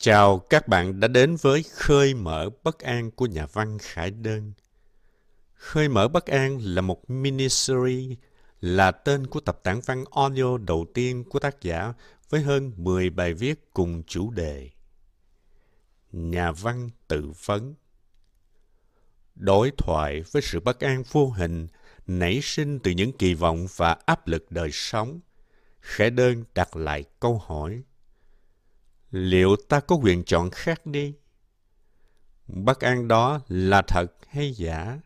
Chào các bạn đã đến với Khơi mở bất an của nhà văn Khải Đơn. Khơi mở bất an là một miniseries, là tên của tập tản văn audio đầu tiên của tác giả với hơn 10 bài viết cùng chủ đề. Nhà văn tự vấn Đối thoại với sự bất an vô hình nảy sinh từ những kỳ vọng và áp lực đời sống. Khải Đơn đặt lại câu hỏi liệu ta có quyền chọn khác đi? Bất an đó là thật hay giả?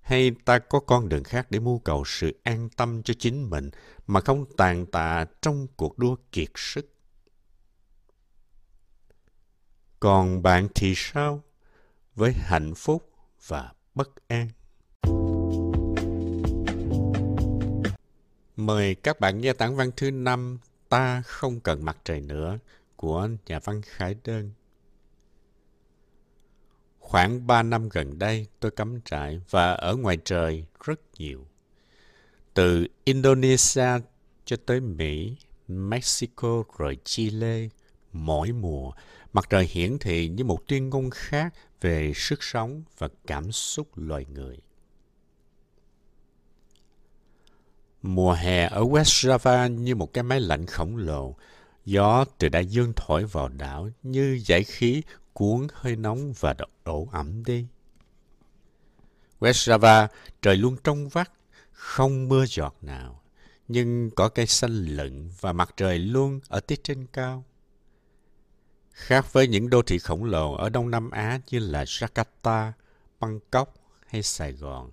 Hay ta có con đường khác để mưu cầu sự an tâm cho chính mình mà không tàn tạ trong cuộc đua kiệt sức? Còn bạn thì sao với hạnh phúc và bất an? Mời các bạn nghe tản văn thứ năm, ta không cần mặt trời nữa của nhà văn Khải Đơn. Khoảng ba năm gần đây, tôi cắm trại và ở ngoài trời rất nhiều. Từ Indonesia cho tới Mỹ, Mexico rồi Chile, mỗi mùa, mặt trời hiển thị như một tuyên ngôn khác về sức sống và cảm xúc loài người. Mùa hè ở West Java như một cái máy lạnh khổng lồ, Gió từ đại dương thổi vào đảo như giải khí cuốn hơi nóng và đổ ẩm đi. West Java, trời luôn trong vắt, không mưa giọt nào, nhưng có cây xanh lựng và mặt trời luôn ở tiết trên cao. Khác với những đô thị khổng lồ ở Đông Nam Á như là Jakarta, Bangkok hay Sài Gòn,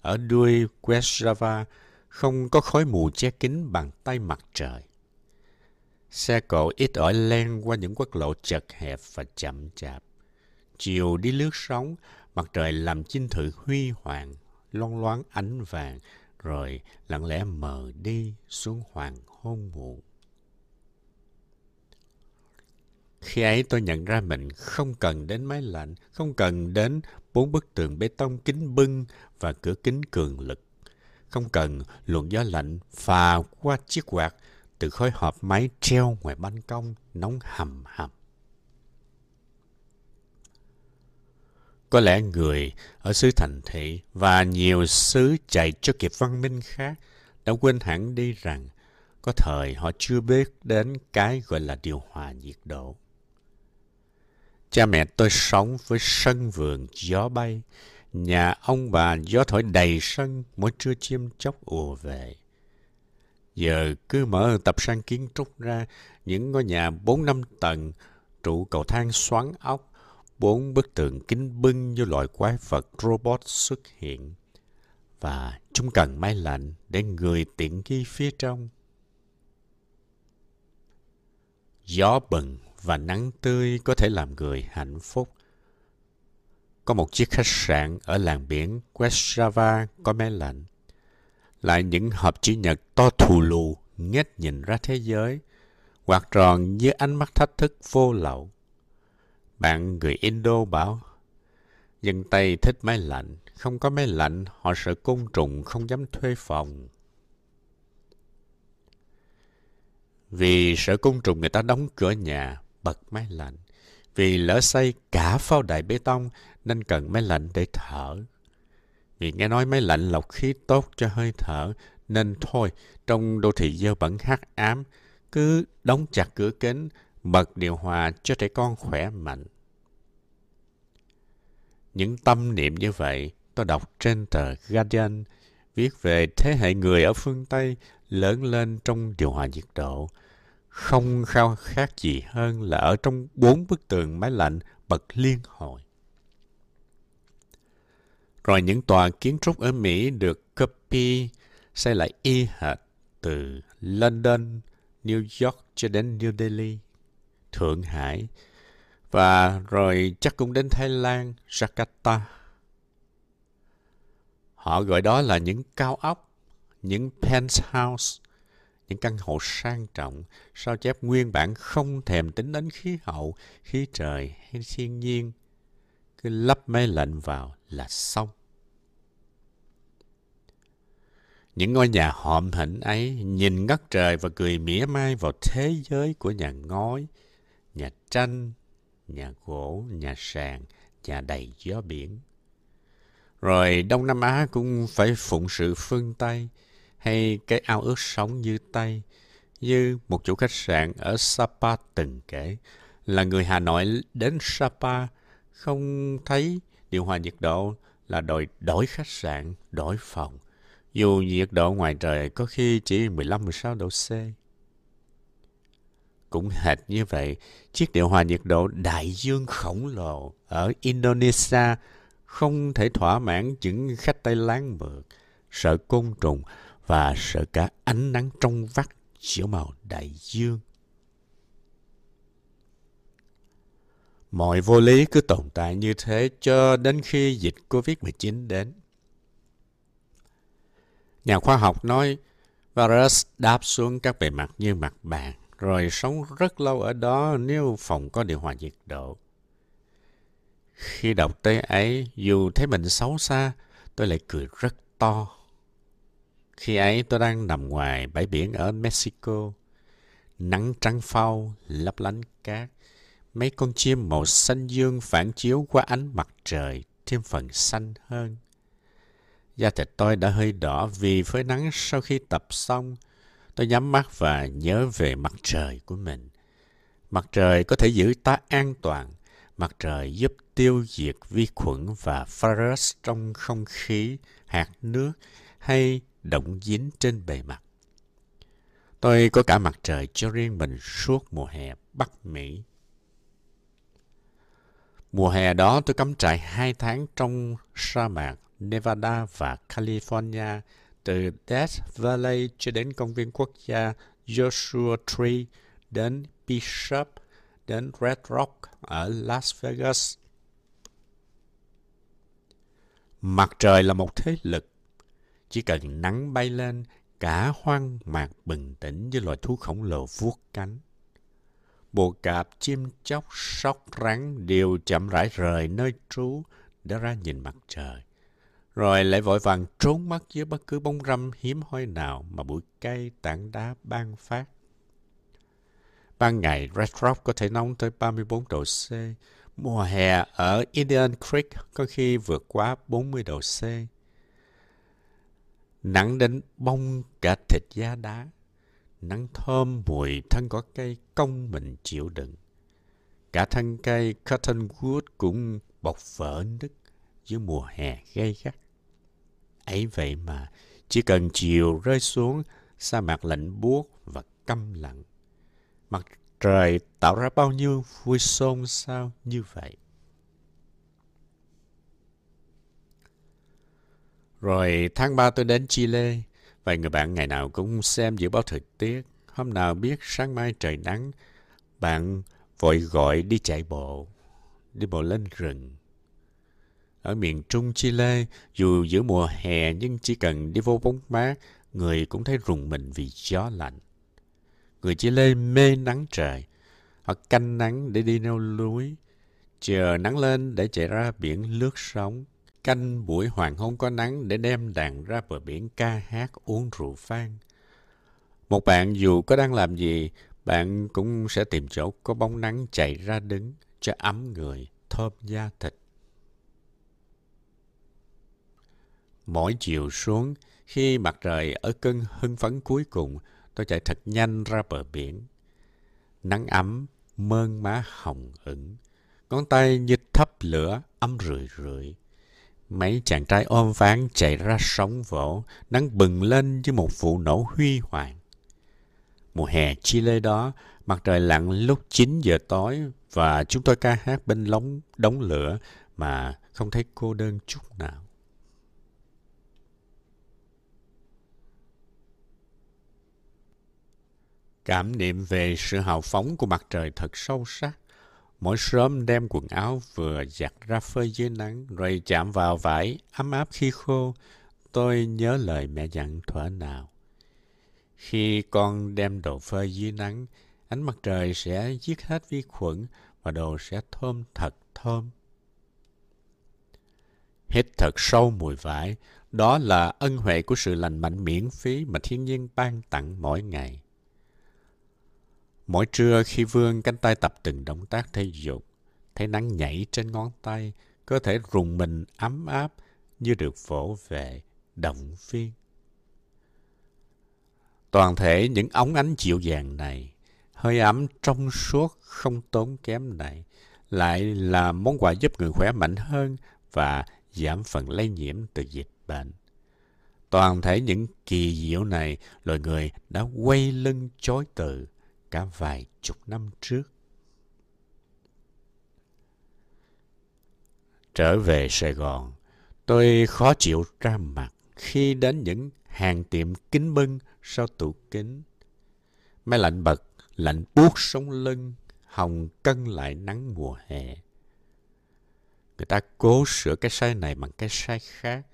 ở đuôi West Java không có khói mù che kín bằng tay mặt trời. Xe cộ ít ỏi len qua những quốc lộ chật hẹp và chậm chạp. Chiều đi lướt sóng, mặt trời làm chinh thự huy hoàng, loan loáng ánh vàng, rồi lặng lẽ mờ đi xuống hoàng hôn muộn. Khi ấy tôi nhận ra mình không cần đến máy lạnh, không cần đến bốn bức tường bê tông kính bưng và cửa kính cường lực. Không cần luồng gió lạnh phà qua chiếc quạt từ khói hộp máy treo ngoài ban công nóng hầm hầm. Có lẽ người ở xứ thành thị và nhiều xứ chạy cho kịp văn minh khác đã quên hẳn đi rằng có thời họ chưa biết đến cái gọi là điều hòa nhiệt độ. Cha mẹ tôi sống với sân vườn gió bay, nhà ông bà gió thổi đầy sân mỗi trưa chim chóc ùa về. Giờ cứ mở tập sang kiến trúc ra, những ngôi nhà bốn năm tầng, trụ cầu thang xoắn ốc, bốn bức tượng kính bưng như loại quái vật robot xuất hiện. Và chúng cần máy lạnh để người tiện nghi phía trong. Gió bừng và nắng tươi có thể làm người hạnh phúc. Có một chiếc khách sạn ở làng biển West Java có máy lạnh lại những hộp chữ nhật to thù lù nghét nhìn ra thế giới, quạt tròn như ánh mắt thách thức vô lậu. Bạn người Indo bảo, dân Tây thích máy lạnh, không có máy lạnh họ sợ côn trùng không dám thuê phòng. Vì sợ côn trùng người ta đóng cửa nhà, bật máy lạnh. Vì lỡ xây cả phao đài bê tông nên cần máy lạnh để thở. Vì nghe nói máy lạnh lọc khí tốt cho hơi thở, nên thôi, trong đô thị dơ bẩn hắc ám, cứ đóng chặt cửa kính, bật điều hòa cho trẻ con khỏe mạnh. Những tâm niệm như vậy, tôi đọc trên tờ Guardian, viết về thế hệ người ở phương Tây lớn lên trong điều hòa nhiệt độ. Không khao khát gì hơn là ở trong bốn bức tường máy lạnh bật liên hồi. Rồi những tòa kiến trúc ở Mỹ được copy xây lại y hệt từ London, New York cho đến New Delhi, Thượng Hải và rồi chắc cũng đến Thái Lan, Jakarta. Họ gọi đó là những cao ốc, những penthouse, những căn hộ sang trọng, sao chép nguyên bản không thèm tính đến khí hậu, khí trời hay thiên nhiên. Cứ lắp máy lạnh vào là xong. Những ngôi nhà hòm hỉnh ấy nhìn ngất trời và cười mỉa mai vào thế giới của nhà ngói, nhà tranh, nhà gỗ, nhà sàn, nhà đầy gió biển. Rồi Đông Nam Á cũng phải phụng sự phương Tây hay cái ao ước sống như Tây, như một chủ khách sạn ở Sapa từng kể là người Hà Nội đến Sapa không thấy điều hòa nhiệt độ là đòi đổi khách sạn, đổi phòng. Dù nhiệt độ ngoài trời có khi chỉ 15-16 độ C. Cũng hệt như vậy, chiếc điều hòa nhiệt độ đại dương khổng lồ ở Indonesia không thể thỏa mãn những khách Tây láng mượt, sợ côn trùng và sợ cả ánh nắng trong vắt chiếu màu đại dương. Mọi vô lý cứ tồn tại như thế cho đến khi dịch COVID-19 đến. Nhà khoa học nói virus đáp xuống các bề mặt như mặt bàn, rồi sống rất lâu ở đó nếu phòng có điều hòa nhiệt độ. Khi đọc tới ấy, dù thấy mình xấu xa, tôi lại cười rất to. Khi ấy tôi đang nằm ngoài bãi biển ở Mexico. Nắng trắng phau, lấp lánh cát. Mấy con chim màu xanh dương phản chiếu qua ánh mặt trời thêm phần xanh hơn. Da thịt tôi đã hơi đỏ vì phơi nắng sau khi tập xong. Tôi nhắm mắt và nhớ về mặt trời của mình. Mặt trời có thể giữ ta an toàn. Mặt trời giúp tiêu diệt vi khuẩn và virus trong không khí, hạt nước hay động dính trên bề mặt. Tôi có cả mặt trời cho riêng mình suốt mùa hè Bắc Mỹ. Mùa hè đó tôi cắm trại hai tháng trong sa mạc Nevada và California từ Death Valley cho đến công viên quốc gia Joshua Tree đến Bishop đến Red Rock ở Las Vegas. Mặt trời là một thế lực. Chỉ cần nắng bay lên, cả hoang mạc bình tĩnh với loài thú khổng lồ vuốt cánh. Bồ cạp, chim chóc, sóc, rắn đều chậm rãi rời nơi trú để ra nhìn mặt trời. Rồi lại vội vàng trốn mất dưới bất cứ bông râm hiếm hoi nào mà bụi cây tảng đá ban phát. Ban ngày, Red Rock có thể nóng tới 34 độ C. Mùa hè ở Indian Creek có khi vượt quá 40 độ C. Nắng đến bông cả thịt da đá. Nắng thơm mùi thân cỏ cây công mình chịu đựng. Cả thân cây cottonwood cũng bọc vỡ nứt dưới mùa hè gay gắt. Ấy vậy mà, chỉ cần chiều rơi xuống, sa mạc lạnh buốt và câm lặng. Mặt trời tạo ra bao nhiêu vui xôn xao như vậy. Rồi tháng 3 tôi đến Chile. Vài người bạn ngày nào cũng xem dự báo thời tiết. Hôm nào biết sáng mai trời nắng, bạn vội gọi đi chạy bộ, đi bộ lên rừng. Ở miền trung Chile, dù giữa mùa hè nhưng chỉ cần đi vô bóng mát, người cũng thấy rùng mình vì gió lạnh. Người Chile mê nắng trời. Họ canh nắng để đi leo núi, chờ nắng lên để chạy ra biển lướt sóng, canh buổi hoàng hôn có nắng để đem đàn ra bờ biển ca hát uống rượu vang. Một bạn dù có đang làm gì, bạn cũng sẽ tìm chỗ có bóng nắng chạy ra đứng cho ấm người, thơm da thịt. Mỗi chiều xuống, khi mặt trời ở cơn hưng phấn cuối cùng, tôi chạy thật nhanh ra bờ biển. Nắng ấm, mơn má hồng ửng, ngón tay như thấp lửa, ấm rười rượi. Mấy chàng trai ôm ván chạy ra sóng vỗ, nắng bừng lên như một vụ nổ huy hoàng. Mùa hè Chile đó, mặt trời lặn lúc 9 giờ tối và chúng tôi ca hát bên lóng đống lửa mà không thấy cô đơn chút nào. Cảm niệm về sự hào phóng của mặt trời thật sâu sắc. Mỗi sớm đem quần áo vừa giặt ra phơi dưới nắng rồi chạm vào vải ấm áp khi khô. Tôi nhớ lời mẹ dặn thuở nào. Khi con đem đồ phơi dưới nắng, ánh mặt trời sẽ giết hết vi khuẩn và đồ sẽ thơm thật thơm. Hít thật sâu mùi vải, đó là ân huệ của sự lành mạnh miễn phí mà thiên nhiên ban tặng mỗi ngày. Mỗi trưa khi vươn cánh tay tập từng động tác thể dục, thấy nắng nhảy trên ngón tay, cơ thể rùng mình ấm áp như được vỗ về, động viên. Toàn thể những ống ánh dịu dàng này, hơi ấm trong suốt không tốn kém này, lại là món quà giúp người khỏe mạnh hơn và giảm phần lây nhiễm từ dịch bệnh. Toàn thể những kỳ diệu này, loài người đã quay lưng chối từ cả vài chục năm trước. Trở về Sài Gòn, tôi khó chịu ra mặt khi đến những hàng tiệm kính bưng sau tủ kính. Máy lạnh bật, lạnh buốt sống lưng, hồng cân lại nắng mùa hè. Người ta cố sửa cái sai này bằng cái sai khác.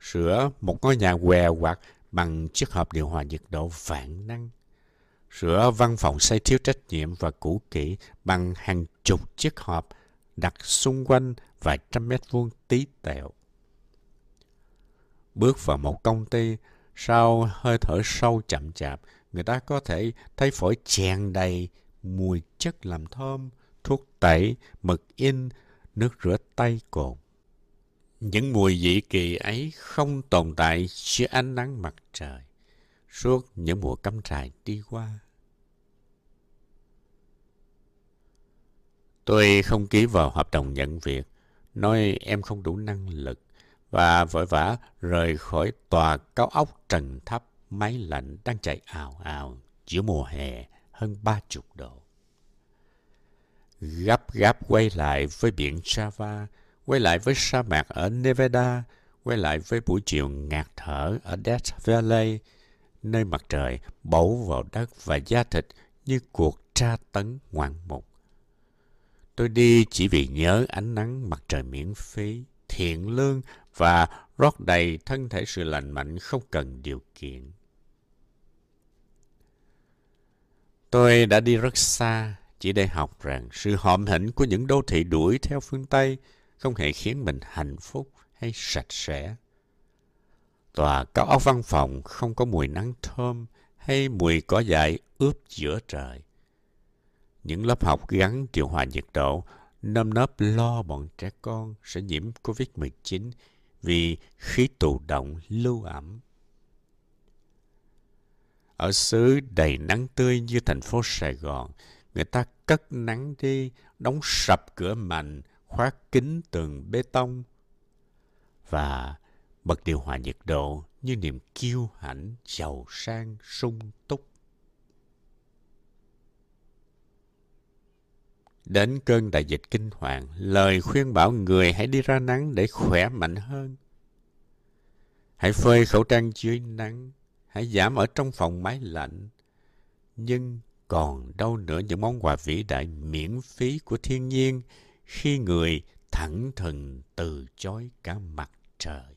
Sửa một ngôi nhà què quạt bằng chiếc hộp điều hòa nhiệt độ vạn năng. Sửa văn phòng xây thiếu trách nhiệm và cũ kỹ bằng hàng chục chiếc hộp đặt xung quanh vài trăm mét vuông tí tẹo. Bước vào một công ty, sau hơi thở sâu chậm chạp, người ta có thể thấy phổi chèn đầy mùi chất làm thơm, thuốc tẩy, mực in, nước rửa tay cồn. Những mùi dị kỳ ấy không tồn tại dưới ánh nắng mặt trời suốt những mùa cắm trại đi qua. Tôi không ký vào hợp đồng nhận việc, nói em không đủ năng lực và vội vã rời khỏi tòa cao ốc trần thấp máy lạnh đang chạy ào ào giữa mùa hè hơn ba chục độ. Gấp gáp quay lại với biển Java, quay lại với sa mạc ở Nevada, quay lại với buổi chiều ngạt thở ở Death Valley, nơi mặt trời bổ vào đất và da thịt như cuộc tra tấn ngoạn mục. Tôi đi chỉ vì nhớ ánh nắng mặt trời miễn phí, thiện lương và rót đầy thân thể sự lành mạnh không cần điều kiện. Tôi đã đi rất xa chỉ để học rằng sự hòm hỉnh của những đô thị đuổi theo phương Tây không hề khiến mình hạnh phúc hay sạch sẽ. Tòa cao ốc văn phòng không có mùi nắng thơm hay mùi cỏ dại ướp giữa trời. Những lớp học gắn điều hòa nhiệt độ nâm nớp lo bọn trẻ con sẽ nhiễm COVID-19 vì khí tụ động lưu ẩm. Ở xứ đầy nắng tươi như thành phố Sài Gòn, người ta cất nắng đi, đóng sập cửa mạnh, khóa kín tường bê tông và bật điều hòa nhiệt độ như niềm kiêu hãnh giàu sang sung túc. Đến cơn đại dịch kinh hoàng, lời khuyên bảo người hãy đi ra nắng để khỏe mạnh hơn. Hãy phơi khẩu trang dưới nắng, hãy giảm ở trong phòng máy lạnh. Nhưng còn đâu nữa những món quà vĩ đại miễn phí của thiên nhiên khi người thẳng thừng từ chối cả mặt trời.